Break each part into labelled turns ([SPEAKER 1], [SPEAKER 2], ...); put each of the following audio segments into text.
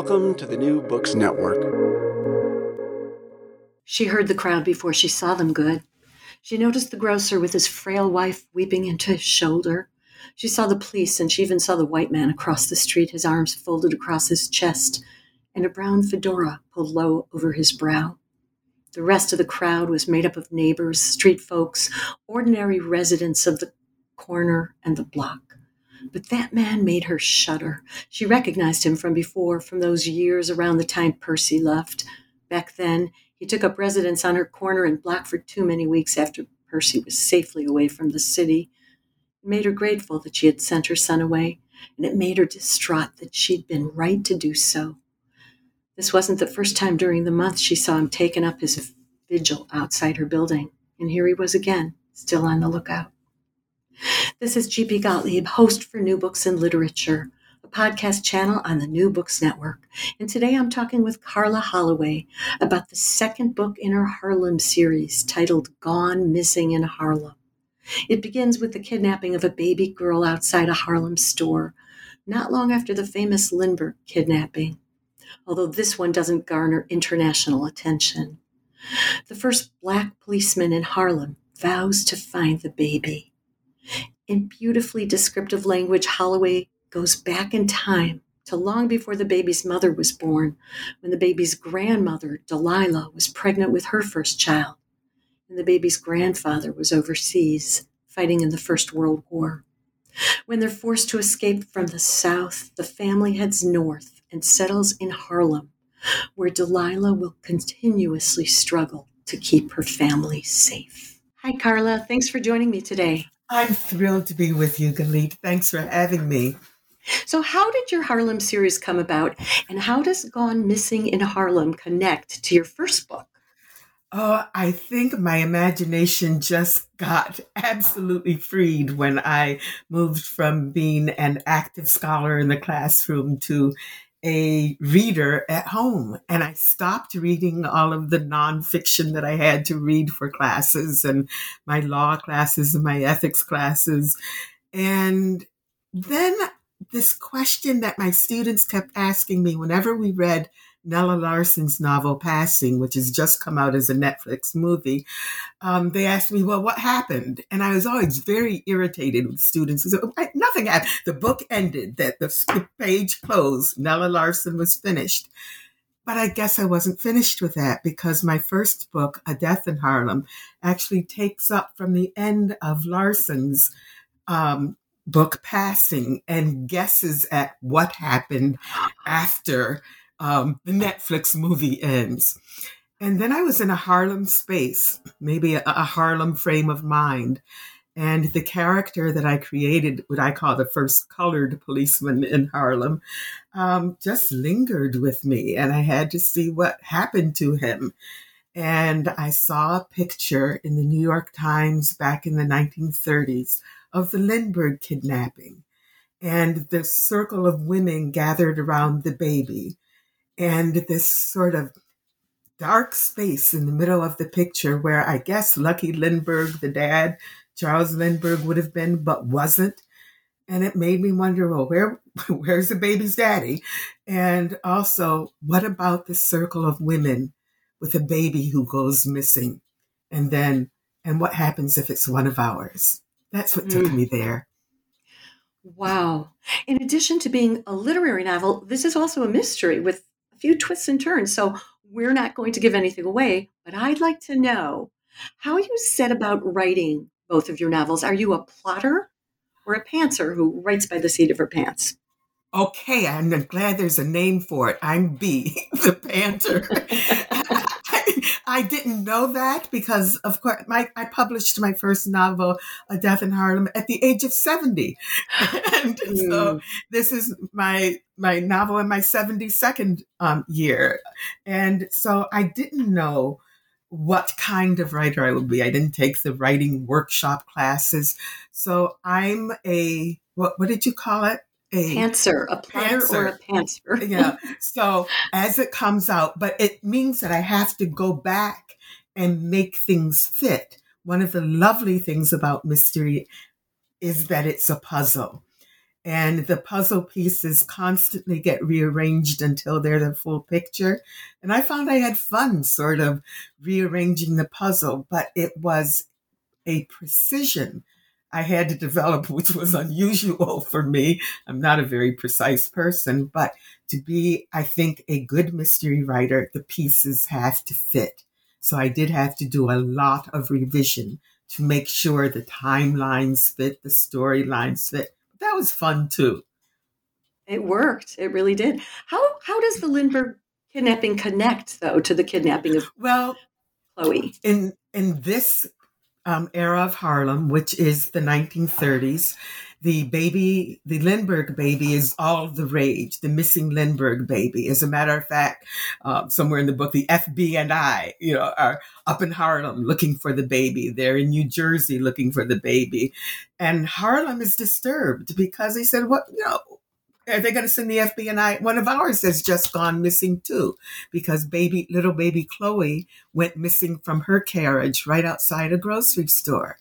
[SPEAKER 1] Welcome to the New Books Network.
[SPEAKER 2] She heard the crowd before she saw them good. She noticed the grocer with his frail wife weeping into his shoulder. She saw the police, and she even saw the white man across the street, his arms folded across his chest, and a brown fedora pulled low over his brow. The rest of the crowd was made up of neighbors, street folks, ordinary residents of the corner and the block. But that man made her shudder. She recognized him from before, from those years around the time Percy left. Back then, he took up residence on her corner in Blackford too many weeks after Percy was safely away from the city. It made her grateful that she had sent her son away, and it made her distraught that she'd been right to do so. This wasn't the first time during the month she saw him taking up his vigil outside her building, and here he was again, still on the lookout. This is G.P. Gottlieb, host for New Books in Literature, a podcast channel on the New Books Network. And today I'm talking with Karla Holloway about the second book in her Harlem series titled Gone Missing in Harlem. It begins with the kidnapping of a baby girl outside a Harlem store, not long after the famous Lindbergh kidnapping, although this one doesn't garner international attention. The first black policeman in Harlem vows to find the baby. In beautifully descriptive language, Holloway goes back in time to long before the baby's mother was born, when the baby's grandmother, Delilah, was pregnant with her first child, and the baby's grandfather was overseas fighting in the First World War. When they're forced to escape from the South, the family heads north and settles in Harlem, where Delilah will continuously struggle to keep her family safe. Hi, Karla. Thanks for joining me today.
[SPEAKER 3] I'm thrilled to be with you, Galit. Thanks for having me.
[SPEAKER 2] So, how did your Harlem series come about, and how does Gone Missing in Harlem connect to your first book?
[SPEAKER 3] Oh, I think my imagination just got absolutely freed when I moved from being an active scholar in the classroom to a reader at home. And I stopped reading all of the nonfiction that I had to read for classes and my law classes and my ethics classes. And then this question that my students kept asking me whenever we read Nella Larsen's novel Passing, which has just come out as a Netflix movie, um, they asked me, well, what happened? And I was always very irritated with students said, nothing happened. The book ended, that the page closed, Nella Larsen was finished. But I guess I wasn't finished with that because my first book, A Death in Harlem, actually takes up from the end of Larsen's um, book Passing and guesses at what happened after um, the Netflix movie ends. And then I was in a Harlem space, maybe a, a, Harlem frame of mind. And the character that I created, what I call the first colored policeman in Harlem, um, just lingered with me. And I had to see what happened to him. And I saw a picture in the New York Times back in the 1930s of the Lindbergh kidnapping. and the circle of women gathered around the baby, and this sort of dark space in the middle of the picture where I guess Lucky Lindbergh, the dad, Charles Lindbergh would have been, but wasn't. And it made me wonder, well, where where's the baby's daddy? And also, what about the circle of women with a baby who goes missing? And then, and what happens if it's one of ours? That's what took mm. me there.
[SPEAKER 2] Wow. In addition to being a literary novel, this is also a mystery with a few twists and turns. So we're not going to give anything away, but I'd like to know how you set about writing both of your novels. Are you a plotter or a pantser who writes by the seat of her pants?
[SPEAKER 3] Okay, I'm glad there's a name for it. I'm B, the pantser. I didn't know that because, of course, my, I published my first novel, A Death in Harlem, at the age of 70. and mm. so this is my my novel in my 72nd um, year. And so I didn't know what kind of writer I would be. I didn't take the writing workshop classes. So I'm a, what, what did you call it?
[SPEAKER 2] A pantser, a plotter pantser. or a pantser.
[SPEAKER 3] yeah. So as it comes out, but it means that I have to go back and make things fit. One of the lovely things about mystery is that it's a puzzle. And the puzzle pieces constantly get rearranged until they're the full picture. And I found I had fun sort of rearranging the puzzle, but it was a precision I had to develop, which was unusual for me. I'm not a very precise person, but to be, I think, a good mystery writer, the pieces have to fit. So I did have to do a lot of revision to make sure the timelines fit, the storylines fit. That was fun too.
[SPEAKER 2] It worked. It really did. How how does the Lindbergh kidnapping connect though to the kidnapping of
[SPEAKER 3] well
[SPEAKER 2] Chloe?
[SPEAKER 3] In in this um, era of Harlem, which is the 1930s. The baby, the Lindbergh baby is all the rage, the missing Lindbergh baby. As a matter of fact, um, somewhere in the book, the FBI and I, you know, are up in Harlem looking for the baby. They're in New Jersey looking for the baby. And Harlem is disturbed because he said, what, you know, are they going to send the FBI? One of ours has just gone missing too, because baby, little baby Chloe went missing from her carriage right outside a grocery store.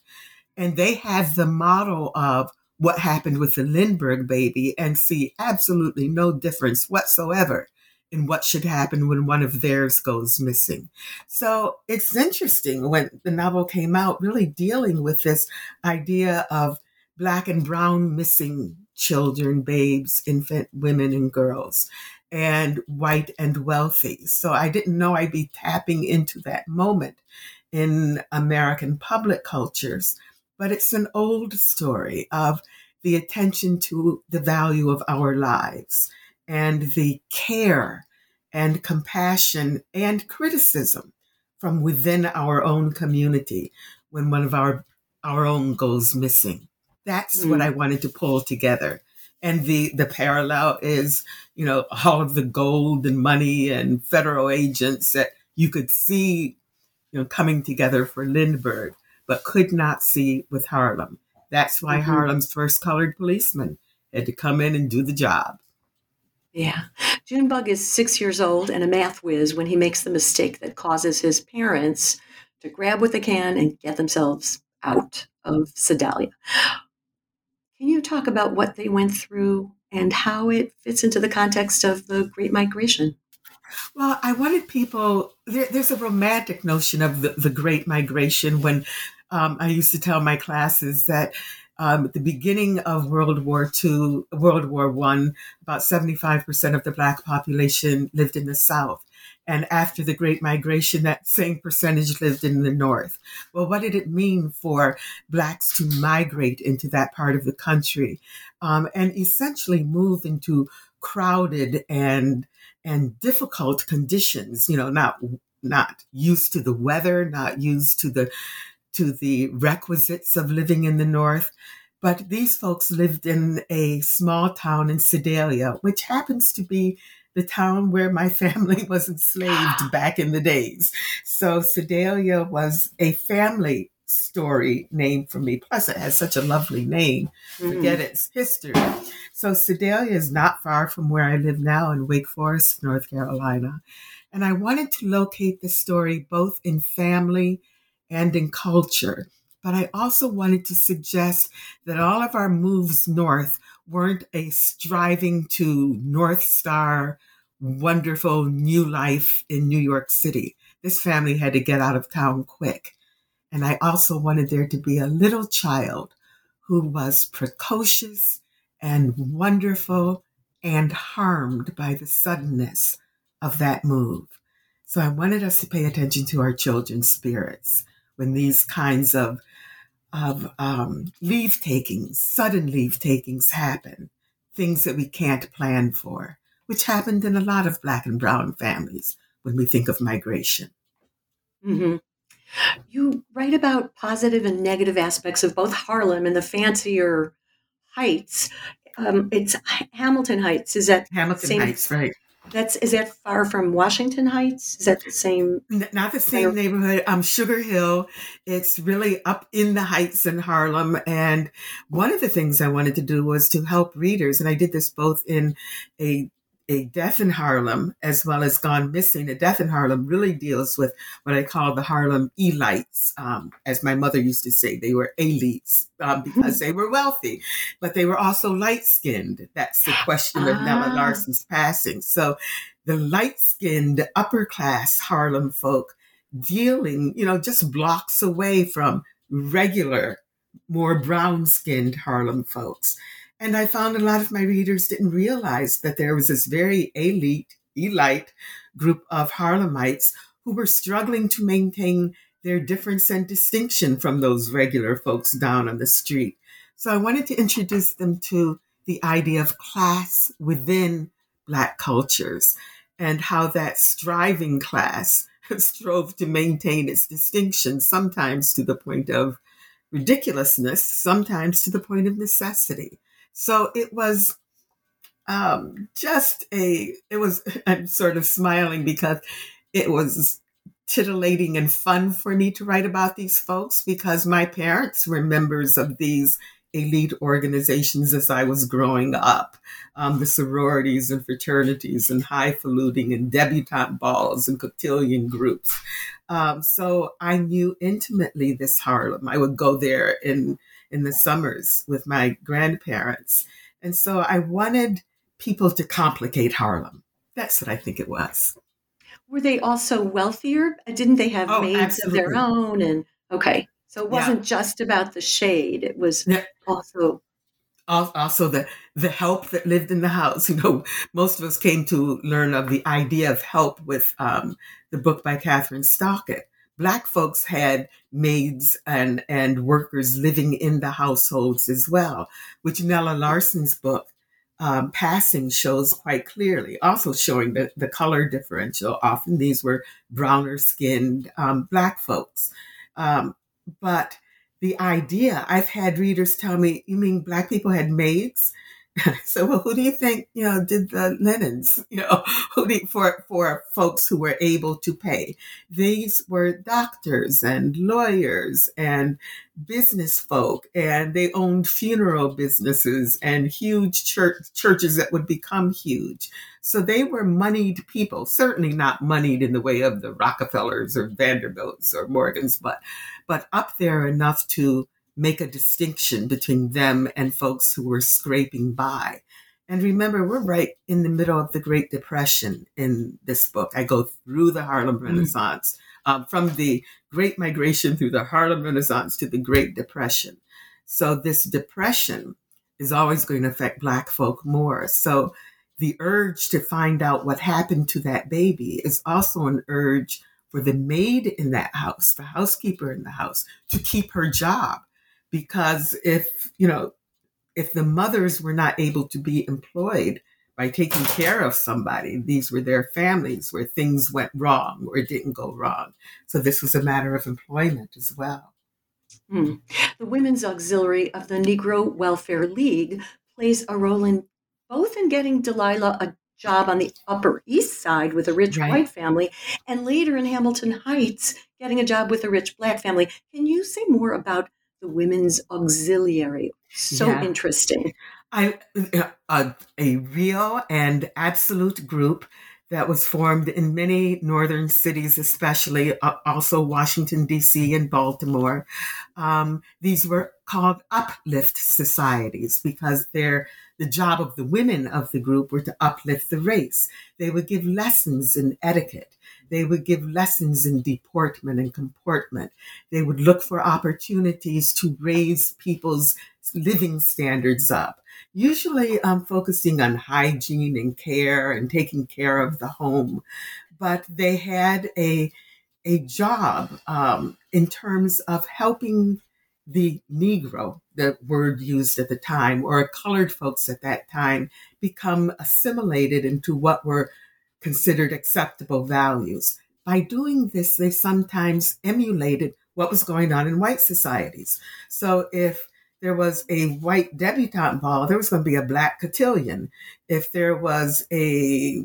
[SPEAKER 3] And they have the model of what happened with the Lindbergh baby and see absolutely no difference whatsoever in what should happen when one of theirs goes missing. So it's interesting when the novel came out, really dealing with this idea of black and brown missing children, babes, infant women, and girls, and white and wealthy. So I didn't know I'd be tapping into that moment in American public cultures. But it's an old story of the attention to the value of our lives and the care and compassion and criticism from within our own community when one of our our own goes missing. That's mm. what I wanted to pull together. And the, the parallel is, you know, all of the gold and money and federal agents that you could see, you know, coming together for Lindbergh, but could not see with Harlem. That's why mm-hmm. Harlem's first colored policeman had to come in and do the job.
[SPEAKER 2] Yeah. Junebug is six years old and a math whiz when he makes the mistake that causes his parents to grab what they can and get themselves out of Sedalia. Can you talk about what they went through and how it fits into the context of the Great Migration?
[SPEAKER 3] Well, I wanted people, there, there's a romantic notion of the, the Great Migration when um, I used to tell my classes that um, at the beginning of World War II, World War One, about 75% of the Black population lived in the South. And after the Great Migration, that same percentage lived in the North. Well, what did it mean for Blacks to migrate into that part of the country um, and essentially move into crowded and and difficult conditions? You know, not not used to the weather, not used to the to the requisites of living in the North. But these folks lived in a small town in Sedalia, which happens to be the town where my family was enslaved back in the days. So Sedalia was a family story name for me. Plus, it has such a lovely name. Mm-hmm. Forget its history. So, Sedalia is not far from where I live now in Wake Forest, North Carolina. And I wanted to locate the story both in family and in culture. But I also wanted to suggest that all of our moves north weren't a striving to North Star, wonderful new life in New York City. This family had to get out of town quick. And I also wanted there to be a little child who was precocious and wonderful and harmed by the suddenness of that move. So I wanted us to pay attention to our children's spirits when these kinds of of um, leave takings, sudden leave takings happen, things that we can't plan for, which happened in a lot of black and brown families when we think of migration.
[SPEAKER 2] Mm-hmm. You write about positive and negative aspects of both Harlem and the fancier heights. Um, it's Hamilton Heights. Is that
[SPEAKER 3] Hamilton same, Heights, right?
[SPEAKER 2] That's is that far from Washington Heights? Is that the same?
[SPEAKER 3] Not the same neighborhood. Um, Sugar Hill. It's really up in the heights in Harlem. And one of the things I wanted to do was to help readers, and I did this both in a a Death in Harlem as well as Gone Missing. A Death in Harlem really deals with what I call the Harlem elites. Um, as my mother used to say, they were elites um, because they were wealthy, but they were also light skinned. That's the question of Nella ah. Larsen's passing. So the light skinned upper class Harlem folk dealing, you know, just blocks away from regular, more brown skinned Harlem folks. And I found a lot of my readers didn't realize that there was this very elite, elite group of Harlemites who were struggling to maintain their difference and distinction from those regular folks down on the street. So I wanted to introduce them to the idea of class within Black cultures and how that striving class strove to maintain its distinction, sometimes to the point of ridiculousness, sometimes to the point of necessity. So it was um, just a, it was, I'm sort of smiling because it was titillating and fun for me to write about these folks because my parents were members of these elite organizations as I was growing up. Um, the sororities and fraternities and highfalutin and debutante balls and cotillion groups. Um, so I knew intimately this Harlem. I would go there in in the summers with my grandparents. And so I wanted people to complicate Harlem. That's what I think it was.
[SPEAKER 2] Were they also wealthier? Didn't they have oh, maids absolutely. of their own? And okay, so it wasn't yeah. just about the shade; it was yeah. also
[SPEAKER 3] also the the help that lived in the house. You know, most of us came to learn of the idea of help with um, the book by Kathryn Stockett, black folks had maids and, and workers living in the households as well, which Nella Larsen's book, um, Passing, shows quite clearly, also showing the, the color differential. Often these were browner skinned um, black folks. Um, but the idea, I've had readers tell me, you mean black people had maids? so well, who do you think you know did the linens you know who for for folks who were able to pay? These were doctors and lawyers and business folk and they owned funeral businesses and huge church churches that would become huge. So they were moneyed people certainly not moneyed in the way of the rockefellers or vanderbilts or morgans but but up there enough to make a distinction between them and folks who were scraping by. And remember, we're right in the middle of the Great Depression in this book. I go through the Harlem mm. Renaissance, mm. um, from the Great Migration through the Harlem Renaissance to the Great Depression. So this depression is always going to affect Black folk more. So the urge to find out what happened to that baby is also an urge for the maid in that house, the housekeeper in the house, to keep her job because if, you know, if the mothers were not able to be employed by taking care of somebody, these were their families where things went wrong or didn't go wrong. So this was a matter of employment as well.
[SPEAKER 2] Hmm. The Women's Auxiliary of the Negro Welfare League plays a role in both in getting Delilah a job on the Upper East Side with a rich right. white family, and later in Hamilton Heights getting a job with a rich black family. Can you say more about the Women's Auxiliary? So
[SPEAKER 3] Yeah.
[SPEAKER 2] interesting.
[SPEAKER 3] I a, a real and absolute group that was formed in many northern cities, especially uh, also Washington D.C. and Baltimore. Um, these were called uplift societies because they're the job of the women of the group were to uplift the race. They would give lessons in etiquette. They would give lessons in deportment and comportment. They would look for opportunities to raise people's living standards up usually um, focusing on hygiene and care and taking care of the home. But they had a, a job um, in terms of helping the Negro, the word used at the time, or colored folks at that time, become assimilated into what were considered acceptable values. By doing this, they sometimes emulated what was going on in white societies. So if there was a white debutante ball, there was going to be a black cotillion. If there was a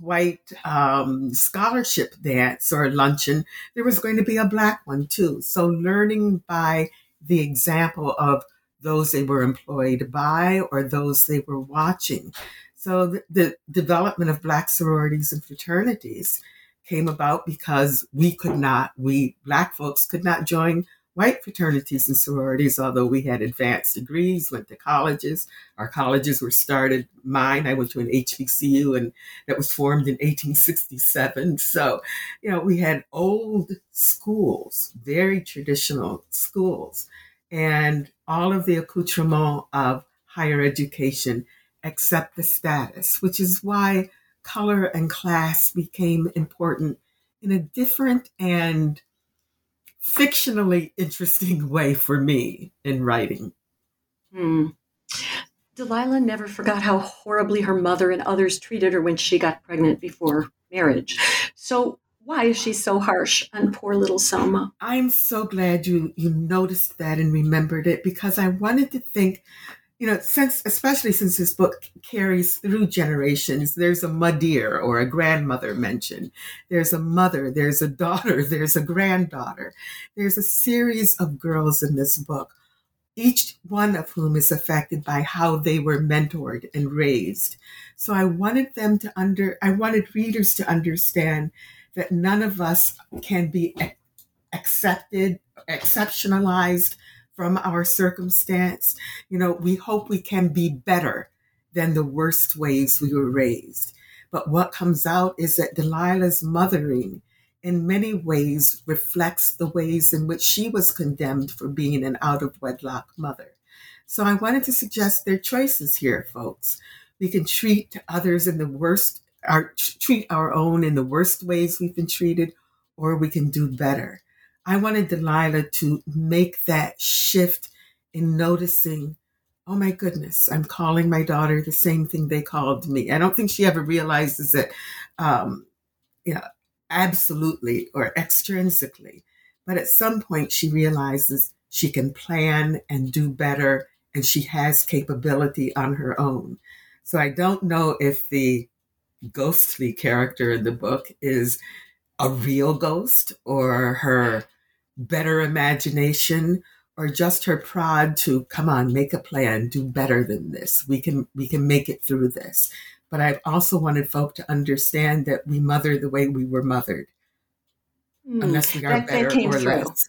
[SPEAKER 3] white um, scholarship dance or luncheon, there was going to be a black one too. So learning by the example of those they were employed by or those they were watching. So the, the development of black sororities and fraternities came about because we could not, we black folks could not join white fraternities and sororities, although we had advanced degrees, went to colleges. Our colleges were started. Mine, I went to an HBCU, and that was formed in 1867. So, you know, we had old schools, very traditional schools, and all of the accoutrement of higher education except the status, which is why color and class became important in a different and fictionally interesting way for me in writing.
[SPEAKER 2] Hmm. Delilah never forgot how horribly her mother and others treated her when she got pregnant before marriage. So, why is she so harsh on poor little Selma?
[SPEAKER 3] I'm so glad you you noticed that and remembered it because I wanted to think, you know, since especially since this book carries through generations, there's a mother or a grandmother mentioned. There's a mother, there's a daughter, there's a granddaughter. There's a series of girls in this book, each one of whom is affected by how they were mentored and raised. So I wanted them to under I wanted readers to understand that none of us can be accepted, exceptionalized from our circumstance. You know, we hope we can be better than the worst ways we were raised. But what comes out is that Delilah's mothering in many ways reflects the ways in which she was condemned for being an out of wedlock mother. So I wanted to suggest their choices here, folks. We can treat others in the worst our treat our own in the worst ways we've been treated, or we can do better. I wanted Delilah to make that shift in noticing, oh my goodness, I'm calling my daughter the same thing they called me. I don't think she ever realizes it, um, you know, absolutely or extrinsically. But at some point, she realizes she can plan and do better, and she has capability on her own. So I don't know if the ghostly character in the book is a real ghost or her better imagination or just her prod to come on make a plan do better than this we can we can make it through this but i've also wanted folk to understand that we mother the way we were mothered
[SPEAKER 2] Hmm.
[SPEAKER 3] unless we are
[SPEAKER 2] That- that
[SPEAKER 3] better
[SPEAKER 2] came
[SPEAKER 3] or
[SPEAKER 2] through.
[SPEAKER 3] less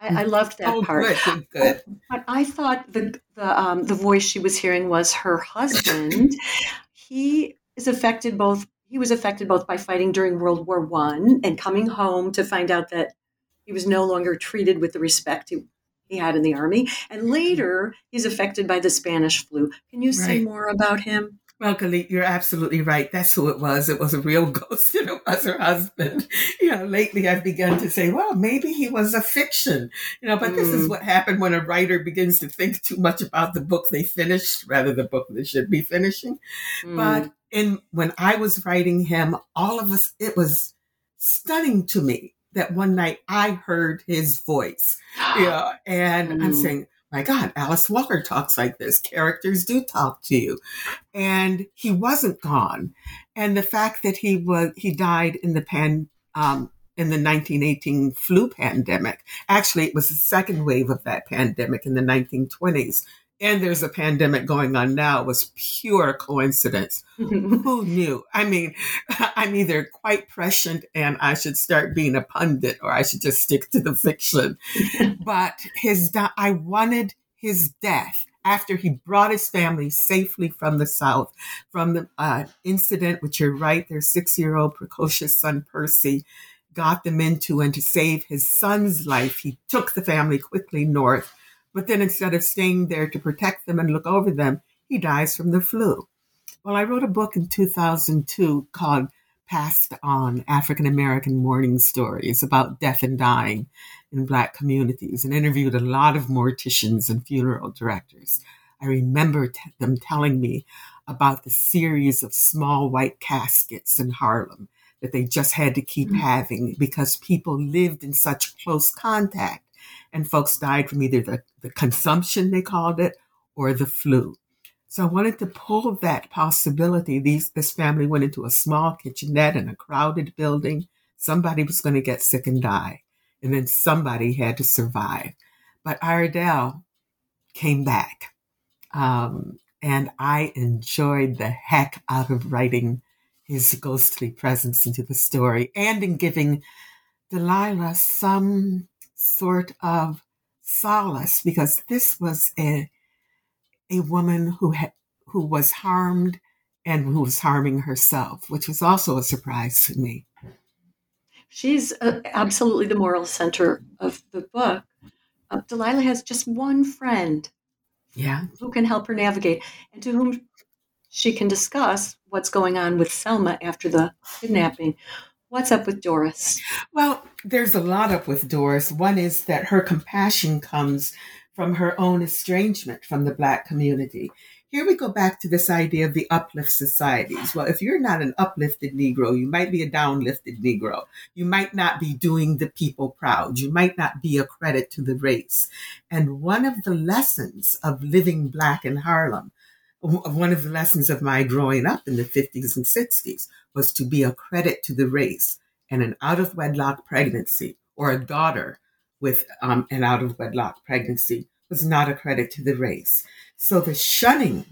[SPEAKER 2] I, I loved that
[SPEAKER 3] Oh,
[SPEAKER 2] part.
[SPEAKER 3] good, good, good.
[SPEAKER 2] But I thought the the um, the voice she was hearing was her husband. he is affected both. He was affected both by fighting during World War One and coming home to find out that he was no longer treated with the respect he, he had in the army. And later, he's affected by the Spanish flu. Can you say
[SPEAKER 3] Right.
[SPEAKER 2] more about him?
[SPEAKER 3] Well, Galit, you're absolutely right. That's who it was. It was a real ghost and it was her husband. You know, lately I've begun to say, well, maybe he was a fiction. You know, but this is
[SPEAKER 2] Mm.
[SPEAKER 3] what happened when a writer begins to think too much about the book they finished rather than the book they should be finishing.
[SPEAKER 2] Mm.
[SPEAKER 3] But in when I was writing him, all of us, it was stunning to me that one night I heard his voice. You know, and I'm
[SPEAKER 2] Mm.
[SPEAKER 3] saying, my God, Alice Walker talks like this. Characters do talk to you. And he wasn't gone. And the fact that he was he died in the pan um in the 1918 flu pandemic. Actually, it was the second wave of that pandemic in the 1920s. And there's a pandemic going on now. It was pure coincidence. Who knew? I mean, I'm either quite prescient and I should start being a pundit or I should just stick to the fiction. but his, I wanted his death after he brought his family safely from the South, from the uh, incident, which you're right, their six year old precocious son, Percy, got them into, and to save his son's life, he took the family quickly north. But then instead of staying there to protect them and look over them, he dies from the flu. Well, I wrote a book in 2002 called Passed On African American Mourning Stories about death and dying in Black communities and interviewed a lot of morticians and funeral directors. I remember t- them telling me about the series of small white caskets in Harlem that they just had to keep mm. having because people lived in such close contact and folks died from either the, the consumption, they called it, or the flu. So I wanted to pull that possibility. These, this family went into a small kitchenette in a crowded building. Somebody was going to get sick and die, and then somebody had to survive. But Iredell came back, um, and I enjoyed the heck out of writing his ghostly presence into the story and in giving Delilah some sort of solace because this was a a woman who had who was harmed and who was harming herself, which was also a surprise to me.
[SPEAKER 2] She's uh, absolutely the moral center of the book. Uh, Delilah has just one friend
[SPEAKER 3] Yeah.
[SPEAKER 2] who can help her navigate and to whom she can discuss what's going on with Selma after the kidnapping. What's up with Doris?
[SPEAKER 3] Well, there's a lot up with Doris. One is that her compassion comes from her own estrangement from the Black community. Here we go back to this idea of the uplift societies. Well, if you're not an uplifted Negro, you might be a downlifted Negro. You might not be doing the people proud. You might not be a credit to the race. And one of the lessons of living Black in Harlem, one of the lessons of my growing up in the 50s and 60s was to be a credit to the race and an out of wedlock pregnancy or a daughter with um, an out of wedlock pregnancy was not a credit to the race. So the shunning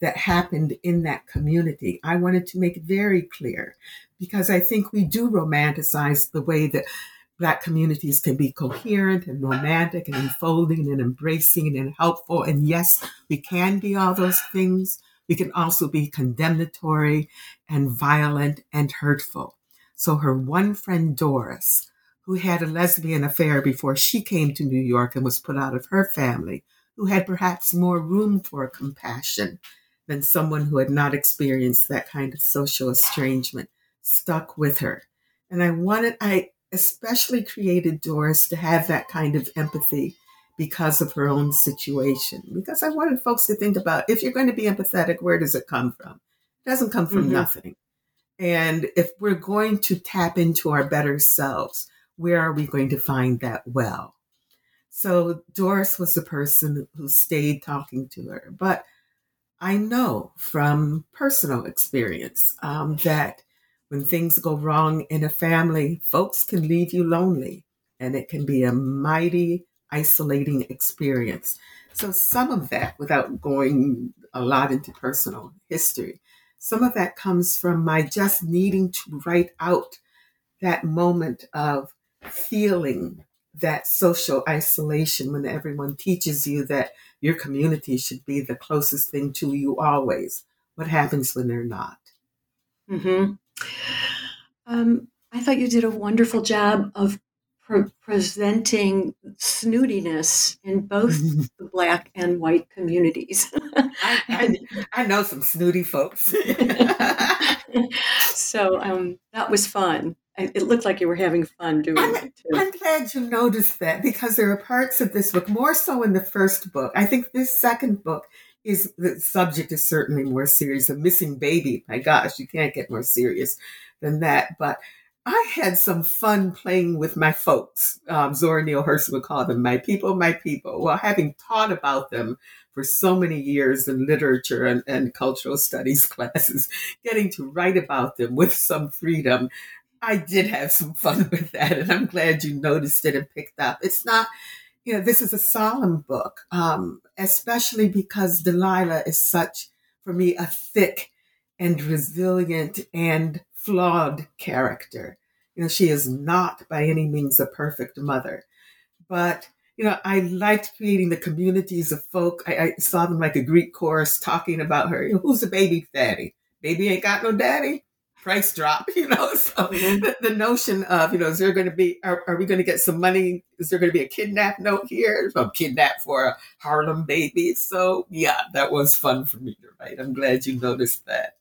[SPEAKER 3] that happened in that community, I wanted to make very clear because I think we do romanticize the way that Black communities can be coherent and romantic and enfolding and embracing and helpful. And yes, we can be all those things. We can also be condemnatory and violent and hurtful. So her one friend, Doris, who had a lesbian affair before she came to New York and was put out of her family, who had perhaps more room for compassion than someone who had not experienced that kind of social estrangement, stuck with her. And I wanted, I especially created Doris to have that kind of empathy because of her own situation. Because I wanted folks to think about if you're going to be empathetic, where does it come from? It doesn't come from mm-hmm. nothing. And if we're going to tap into our better selves, where are we going to find that well? So Doris was the person who stayed talking to her. But I know from personal experience um, that when things go wrong in a family, folks can leave you lonely, and it can be a mighty isolating experience. So, some of that, without going a lot into personal history, some of that comes from my just needing to write out that moment of feeling that social isolation when everyone teaches you that your community should be the closest thing to you always. What happens when they're not?
[SPEAKER 2] Mm-hmm. Um, I thought you did a wonderful job of pre- presenting snootiness in both the black and white communities.
[SPEAKER 3] I, I, I, know some snooty folks.
[SPEAKER 2] so um, that was fun. It looked like you were having fun doing
[SPEAKER 3] I'm,
[SPEAKER 2] it too.
[SPEAKER 3] I'm glad you noticed that because there are parts of this book, more so in the first book. I think this second book is the subject is certainly more serious. A missing baby, my gosh, you can't get more serious than that. But I had some fun playing with my folks. Um, Zora Neale Hurston would call them my people, my people. Well, having taught about them for so many years in literature and, and cultural studies classes, getting to write about them with some freedom I did have some fun with that, and I'm glad you noticed it and picked up. It's not, you know, this is a solemn book, um, especially because Delilah is such, for me, a thick and resilient and flawed character. You know, she is not by any means a perfect mother, but you know, I liked creating the communities of folk. I, I saw them like a Greek chorus talking about her. You know, Who's the baby daddy? Baby ain't got no daddy price drop, you know. So mm-hmm. the, the, notion of, you know, is there going to be, are, are we going to get some money? Is there going to be a kidnap note here? I'm kidnapped for a Harlem baby. So yeah, that was fun for me to write. I'm glad you noticed that.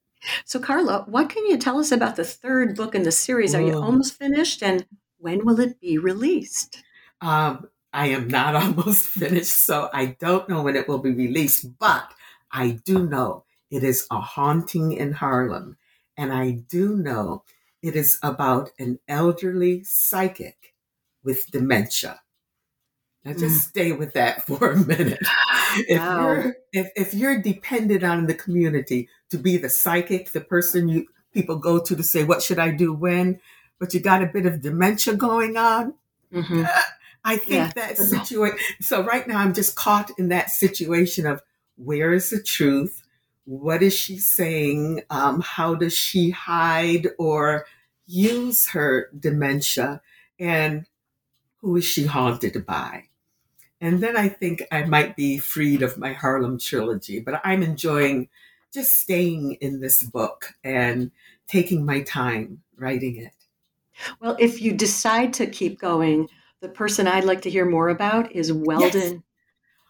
[SPEAKER 2] So Karla, what can you tell us about the third book in the series? Are you almost finished? And when will it be released?
[SPEAKER 3] Um, I am not almost finished, so I don't know when it will be released, but I do know it is a haunting in Harlem and I do know it is about an elderly psychic with dementia. Now just mm. stay with that for a minute. If wow. you're if, if you're dependent on the community to be the psychic, the person you people go to to say what should I do when, but you got a bit of dementia going on. Mm-hmm. I think yeah. that situation. So right now I'm just caught in that situation of where is the truth? What is she saying? Um, how does she hide or use her dementia? And who is she haunted by? And then I think I might be freed of my Harlem trilogy, but I'm enjoying just staying in this book and taking my time writing it.
[SPEAKER 2] Well, if you decide to keep going, the person I'd like to hear more about is Weldon, yes.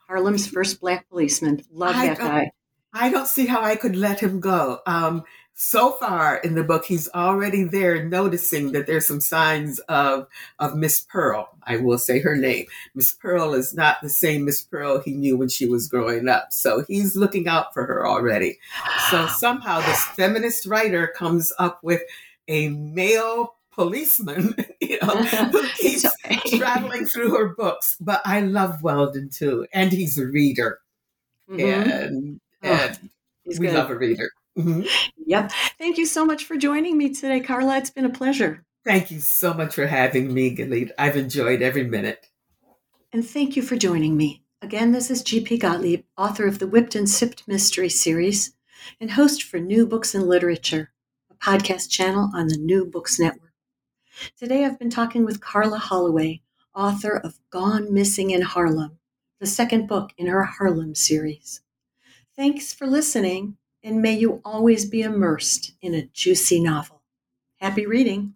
[SPEAKER 2] Harlem's first black policeman. Love I, that guy.
[SPEAKER 3] I don't see how I could let him go. Um, so far in the book, he's already there noticing that there's some signs of of Miss Pearl. I will say her name. Miss Pearl is not the same Miss Pearl he knew when she was growing up. So he's looking out for her already. So somehow this feminist writer comes up with a male policeman, you know, who keeps traveling through her books. But I love Weldon too, and he's a reader. Mm-hmm. And and oh, we good. love a reader.
[SPEAKER 2] Mm-hmm. Yep. Thank you so much for joining me today, Karla. It's been a pleasure.
[SPEAKER 3] Thank you so much for having me, Galit. I've enjoyed every minute.
[SPEAKER 2] And thank you for joining me. Again, this is G.P. Gottlieb, author of the Whipped and Sipped Mystery Series and host for New Books in Literature, a podcast channel on the New Books Network. Today I've been talking with Karla Holloway, author of Gone Missing in Harlem, the second book in her Harlem series. Thanks for listening, and may you always be immersed in a juicy novel. Happy reading!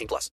[SPEAKER 4] 18 plus.